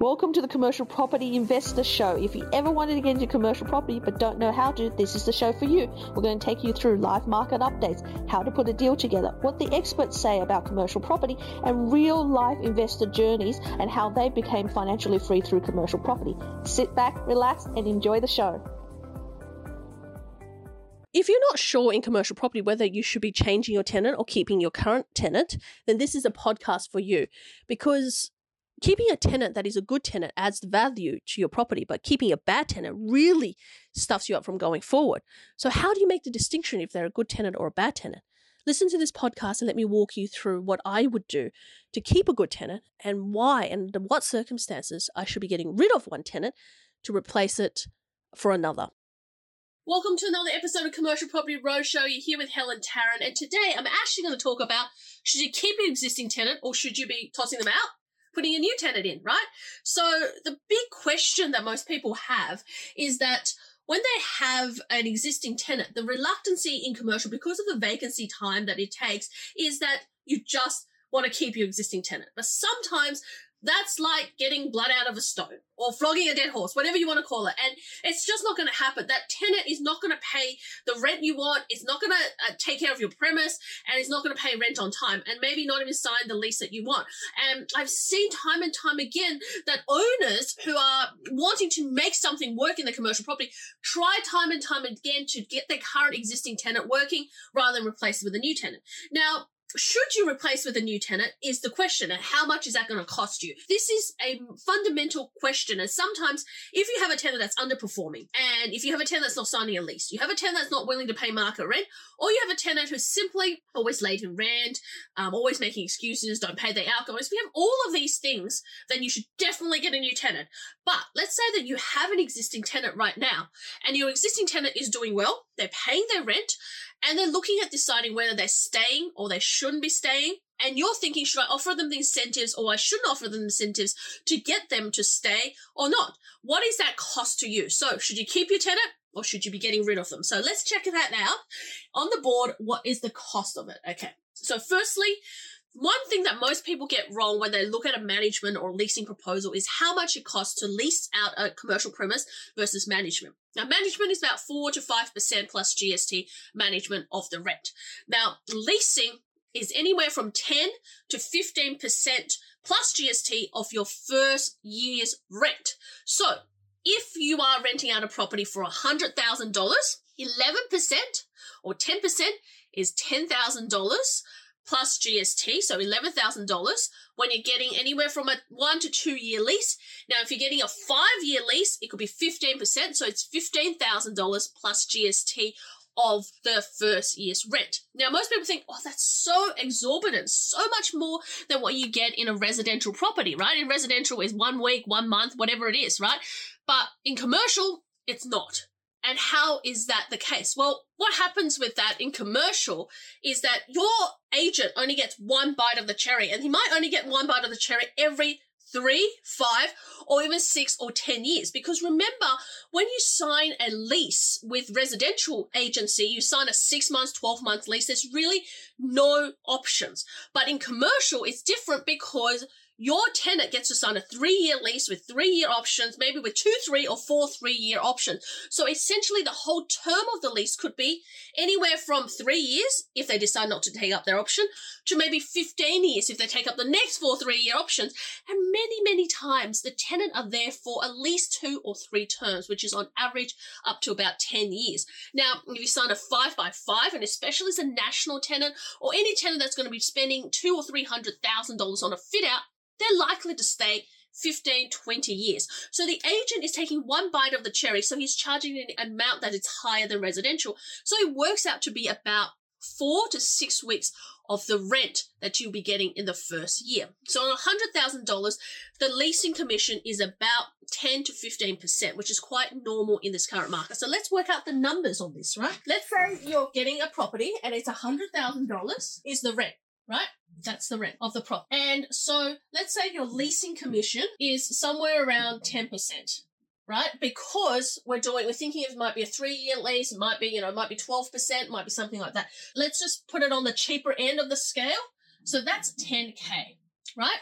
Welcome to the Commercial Property Investor Show. If you ever wanted to get into commercial property but don't know how to, this is the show for you. We're going to take you through live market updates, how to put a deal together, what the experts say about commercial property, and real life investor journeys and how they became financially free through commercial property. Sit back, relax, and enjoy the show. If you're not sure in commercial property whether you should be changing your tenant or keeping your current tenant, then this is a podcast for you because keeping a tenant that is a good tenant adds value to your property, but keeping a bad tenant really stuffs you up from going forward. So, how do you make the distinction if they're a good tenant or a bad tenant? Listen to this podcast and let me walk you through what I would do to keep a good tenant and why and what circumstances I should be getting rid of one tenant to replace it for another. Welcome to another episode of Commercial Property Roadshow. You're here with Helen Tarrant, and today I'm actually going to talk about should you keep an existing tenant or should you be tossing them out? Putting a new tenant in, right? So the big question that most people have is that when they have an existing tenant, the reluctancy in commercial, because of the vacancy time that it takes, is that you just want to keep your existing tenant. But sometimes that's like getting blood out of a stone or flogging a dead horse, whatever you want to call it. And it's just not going to happen. That tenant is not going to pay the rent you want. It's not going to uh, take care of your premise and it's not going to pay rent on time and maybe not even sign the lease that you want. And I've seen time and time again that owners who are wanting to make something work in the commercial property try time and time again to get their current existing tenant working rather than replace it with a new tenant. Now, should you replace with a new tenant is the question and how much is that going to cost you? This is a fundamental question and sometimes if you have a tenant that's underperforming and if you have a tenant that's not signing a lease you have a tenant that's not willing to pay market rent or you have a tenant who's simply always late in rent um, always making excuses don't pay their outgoings if you have all of these things then you should definitely get a new tenant. But let's say that you have an existing tenant right now and your existing tenant is doing well they're paying their rent and they're looking at deciding whether they're staying or they shouldn't be staying. And you're thinking, should I offer them the incentives or I shouldn't offer them incentives to get them to stay or not? What is that cost to you? So, should you keep your tenant or should you be getting rid of them? So, let's check that out. On the board, what is the cost of it? Okay. So, firstly, one thing that most people get wrong when they look at a management or leasing proposal is how much it costs to lease out a commercial premise versus management. Now, management is about 4 to 5% plus GST management of the rent. Now, leasing is anywhere from 10 to 15% plus GST of your first year's rent. So, if you are renting out a property for $100,000, 11% or 10% is $10,000 plus GST, so $11,000 when you're getting anywhere from a one to two year lease. Now, if you're getting a five year lease, it could be 15%, so it's $15,000 plus GST of the first year's rent. Now, most people think, oh, that's so exorbitant, so much more than what you get in a residential property, right? In residential is one week, one month, whatever it is, right? But in commercial, it's not. And how is that the case? Well, what happens with that in commercial is that your agent only gets one bite of the cherry, and he might only get one bite of the cherry every three, five, or even six or 10 years. Because remember, when you sign a lease with residential agency, you sign a six months, 12 month lease. There's really no options. But in commercial, it's different because your tenant gets to sign a three year lease with three year options, maybe with two, three, or four three year options. So essentially, the whole term of the lease could be anywhere from three years if they decide not to take up their option to maybe 15 years if they take up the next four three year options. And many, many times the tenant are there for at least two or three terms, which is on average up to about 10 years. Now, if you sign a five by five, and especially as a national tenant or any tenant that's going to be spending two or three hundred thousand dollars on a fit out, they're likely to stay 15, 20 years. So the agent is taking one bite of the cherry, so he's charging an amount that is higher than residential. So it works out to be about four to six weeks of the rent that you'll be getting in the first year. So on $100,000, the leasing commission is about 10 to 15%, which is quite normal in this current market. So let's work out the numbers on this, right? Let's say you're getting a property and it's $100,000 is the rent right? That's the rent of the prop. And so let's say your leasing commission is somewhere around 10%, right? Because we're doing, we're thinking it might be a three year lease, it might be, you know, it might be 12%, might be something like that. Let's just put it on the cheaper end of the scale. So that's 10K, right?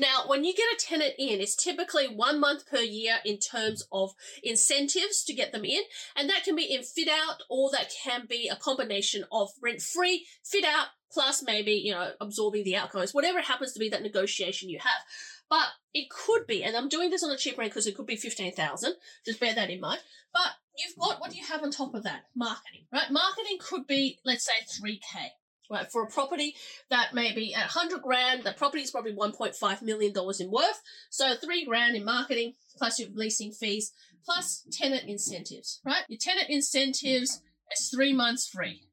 Now, when you get a tenant in, it's typically one month per year in terms of incentives to get them in. And that can be in fit out or that can be a combination of rent free, fit out, plus maybe, you know, absorbing the outgoings, whatever it happens to be that negotiation you have. But it could be, and I'm doing this on a cheap rent because it could be 15,000. Just bear that in mind. But you've got what do you have on top of that? Marketing, right? Marketing could be, let's say, 3K. Right, for a property that may be at 100 grand, the property is probably 1.5 million dollars in worth. So 3 grand in marketing, plus your leasing fees, plus tenant incentives, right? Your tenant incentives is three months free,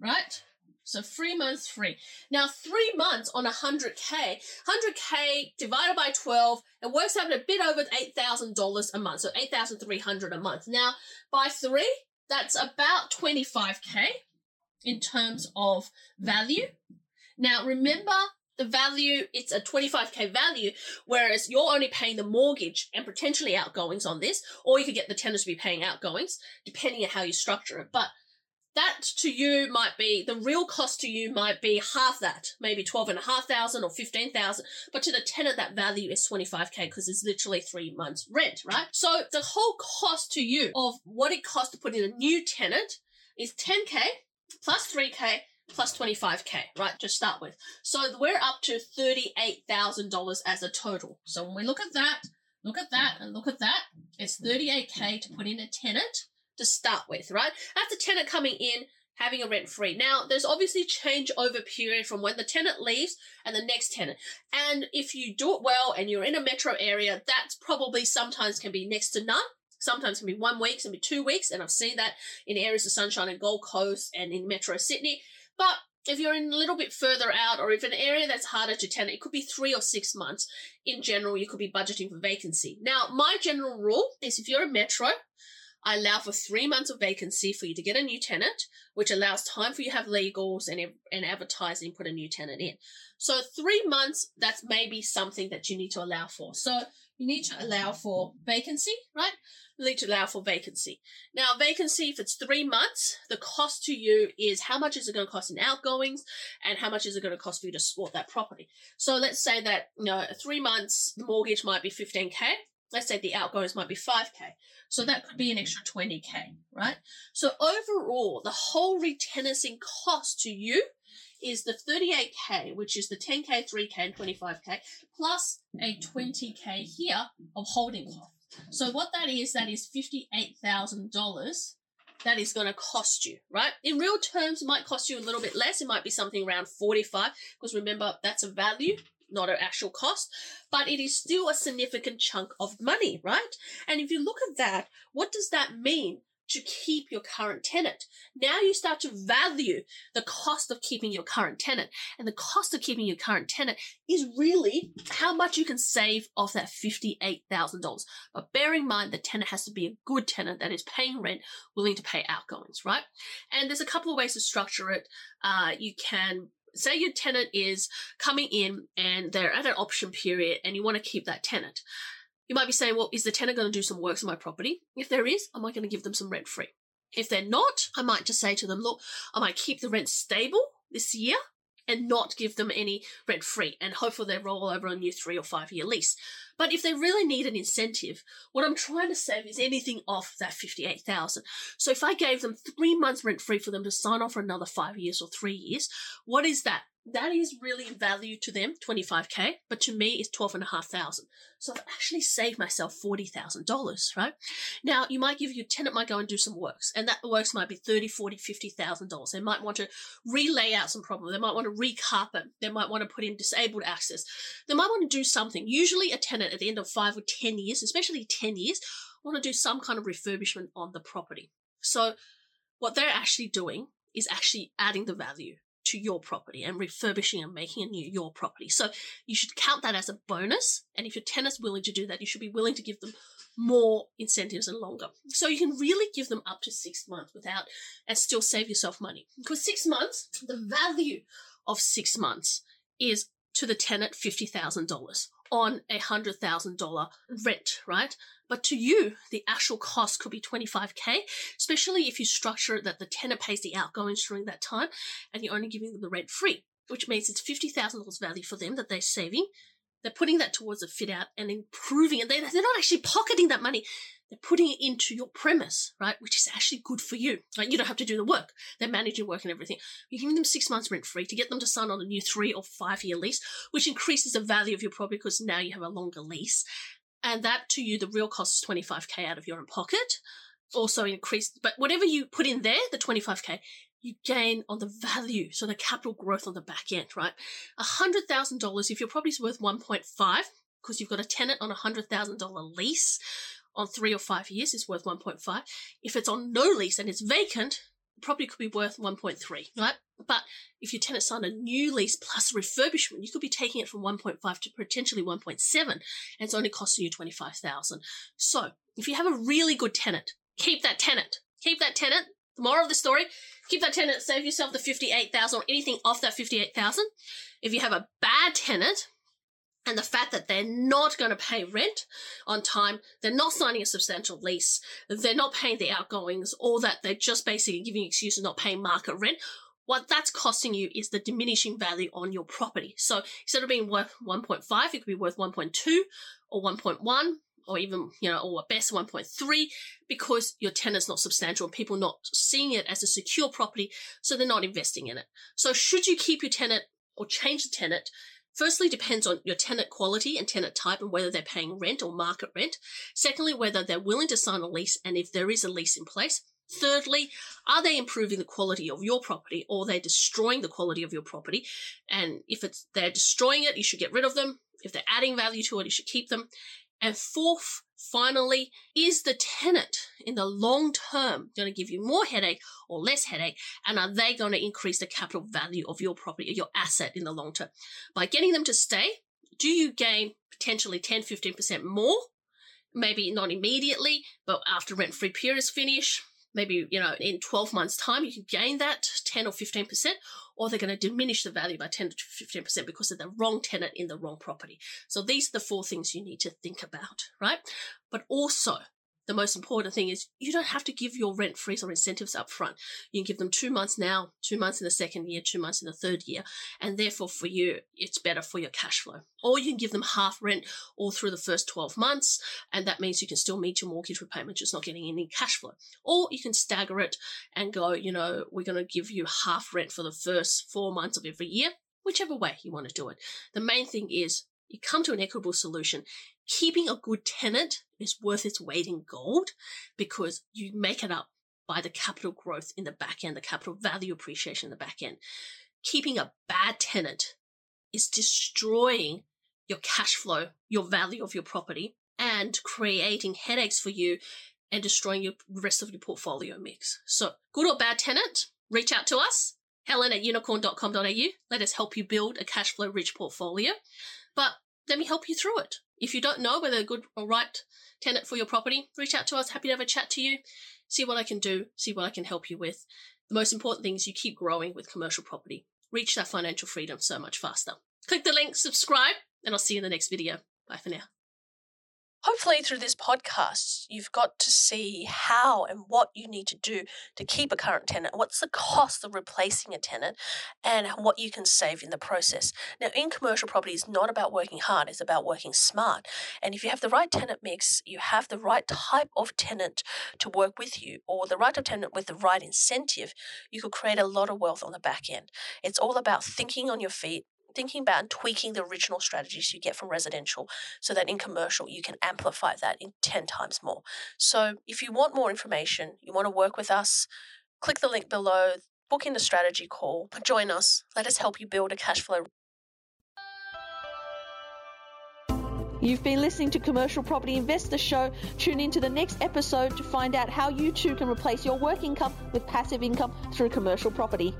right? So three months free. Now, three months on 100K, 100K divided by 12, it works out at a bit over $8,000 a month. So 8,300 a month. Now, by three, that's about 25K in terms of value. Now, remember the value, it's a 25k value, whereas you're only paying the mortgage and potentially outgoings on this, or you could get the tenants to be paying outgoings, depending on how you structure it. But that to you might be the real cost to you might be half that, maybe twelve and a half thousand or fifteen thousand. But to the tenant, that value is twenty five k because it's literally three months rent, right? So the whole cost to you of what it costs to put in a new tenant is ten k plus three k plus 25k, right, to start with. So we're up to $38,000 as a total. So when we look at that, look at that, and look at that, it's 38k to put in a tenant to start with, right? That's a tenant coming in having a rent free. Now, there's obviously change over period from when the tenant leaves and the next tenant. And if you do it well and you're in a metro area, that's probably sometimes can be next to none. Sometimes it can be one week, can be two weeks, and I've seen that in areas of sunshine and Gold Coast and in Metro Sydney. But if you're in a little bit further out or if an area that's harder to tenant, it could be three or six months. In general, you could be budgeting for vacancy. Now, my general rule is if you're a metro, I allow for three months of vacancy for you to get a new tenant, which allows time for you to have legals and, and advertising, put a new tenant in. So three months, that's maybe something that you need to allow for. So you need to allow for vacancy, right? You need to allow for vacancy. Now, vacancy, if it's three months, the cost to you is how much is it going to cost in outgoings and how much is it going to cost for you to support that property. So let's say that, you know, three months, the mortgage might be 15K. Let's say the outgoings might be 5K. So that could be an extra 20K, right? So overall, the whole retenanting cost to you is the 38k, which is the 10k, 3k, and 25k, plus a 20k here of holding cost. So what that is, that is $58,000 that is going to cost you, right? In real terms, it might cost you a little bit less. It might be something around 45, because remember, that's a value not an actual cost, but it is still a significant chunk of money, right? And if you look at that, what does that mean? To keep your current tenant. Now you start to value the cost of keeping your current tenant. And the cost of keeping your current tenant is really how much you can save off that $58,000. But bear in mind the tenant has to be a good tenant that is paying rent, willing to pay outgoings, right? And there's a couple of ways to structure it. Uh, you can say your tenant is coming in and they're at an option period and you want to keep that tenant. You might be saying, well, is the tenant going to do some works on my property? If there is, am I going to give them some rent free? If they're not, I might just say to them, look, I might keep the rent stable this year and not give them any rent free and hopefully they roll over a new three or five year lease. But if they really need an incentive, what I'm trying to save is anything off that 58,000. So if I gave them three months rent free for them to sign off for another five years or three years, what is that? That is really value to them, 25k, but to me it's 12,500. So I've actually saved myself $40,000, right? Now you might give your tenant might go and do some works and that works might be 30, 40, $50,000. They might want to relay out some problem. They might want to recarpet. They might want to put in disabled access. They might want to do something. Usually a tenant at the end of five or 10 years, especially 10 years, want to do some kind of refurbishment on the property. So what they're actually doing is actually adding the value to your property and refurbishing and making a new your property. So you should count that as a bonus. And if your tenant's willing to do that, you should be willing to give them more incentives and longer. So you can really give them up to six months without and still save yourself money. Because six months, the value of six months is to the tenant $50,000 on a $100,000 rent, right? But to you, the actual cost could be 25k, especially if you structure it that the tenant pays the outgoings during that time and you're only giving them the rent free, which means it's $50,000 value for them that they're saving They're putting that towards a fit out and improving it. They're, they're not actually pocketing that money. They're putting it into your premise, right? Which is actually good for you. Like you don't have to do the work. They're managing work and everything. You're giving them six months rent free to get them to sign on a new three or five year lease, which increases the value of your property because now you have a longer lease. And that to you, the real cost is 25k out of your own pocket. Also increased, but whatever you put in there, the 25k, you gain on the value. So the capital growth on the back end, right? $100,000, if your property's worth 1.5, because you've got a tenant on a $100,000 lease on three or five years, it's worth 1.5. If it's on no lease and it's vacant, probably could be worth 1.3, right? But if your tenant signed a new lease plus refurbishment, you could be taking it from 1.5 to potentially 1.7, and it's only costing you 25,000. So if you have a really good tenant, keep that tenant. Keep that tenant. The moral of the story, keep that tenant, save yourself the 58,000 or anything off that 58,000. If you have a bad tenant, and the fact that they're not going to pay rent on time, they're not signing a substantial lease, they're not paying the outgoings, or that they're just basically giving excuses not paying market rent, what that's costing you is the diminishing value on your property. So instead of being worth 1.5, it could be worth 1.2 or 1.1 or even, you know, or at best 1.3 because your tenant's not substantial and people not seeing it as a secure property, so they're not investing in it. So should you keep your tenant or change the tenant? Firstly, depends on your tenant quality and tenant type and whether they're paying rent or market rent. Secondly, whether they're willing to sign a lease and if there is a lease in place. Thirdly, are they improving the quality of your property or they're destroying the quality of your property? And if it's they're destroying it, you should get rid of them. If they're adding value to it, you should keep them. And fourth, finally, is the tenant in the long term going to give you more headache or less headache? And are they going to increase the capital value of your property, or your asset in the long term? By getting them to stay, do you gain potentially 10, 15% more? Maybe not immediately, but after rent free period is finished, maybe, you know, in 12 months time, you can gain that 10 or 15%, or they're going to diminish the value by 10 to 15% because of the wrong tenant in the wrong property. So these are the four things you need to think about, right? But also, the most important thing is you don't have to give your rent freeze or incentives up front. You can give them two months now, two months in the second year, two months in the third year, and therefore for you, it's better for your cash flow. Or you can give them half rent all through the first 12 months, and that means you can still meet your mortgage repayment, just not getting any cash flow. Or you can stagger it and go, you know, we're going to give you half rent for the first four months of every year, whichever way you want to do it. The main thing is you come to an equitable solution keeping a good tenant is worth its weight in gold because you make it up by the capital growth in the back end, the capital value appreciation in the back end. Keeping a bad tenant is destroying your cash flow, your value of your property, and creating headaches for you and destroying your rest of your portfolio mix. So, good or bad tenant, reach out to us, helen at unikorn.com.au. Let us help you build a cash flow rich portfolio. But let me help you through it. If you don't know whether a good or right tenant for your property, reach out to us. Happy to have a chat to you, see what I can do, see what I can help you with. The most important thing is you keep growing with commercial property. Reach that financial freedom so much faster. Click the link, subscribe, and I'll see you in the next video. Bye for now. Hopefully, through this podcast, you've got to see how and what you need to do to keep a current tenant, what's the cost of replacing a tenant, and what you can save in the process. Now, in commercial property, it's not about working hard, it's about working smart. And if you have the right tenant mix, you have the right type of tenant to work with you, or the right of tenant with the right incentive, you could create a lot of wealth on the back end. It's all about thinking on your feet, thinking about and tweaking the original strategies you get from residential so that in commercial you can amplify that in 10 times more. So if you want more information, you want to work with us, click the link below, book in the strategy call, join us, let us help you build a cash flow. You've been listening to Commercial Property Investor Show. Tune in to the next episode to find out how you too can replace your work income with passive income through commercial property.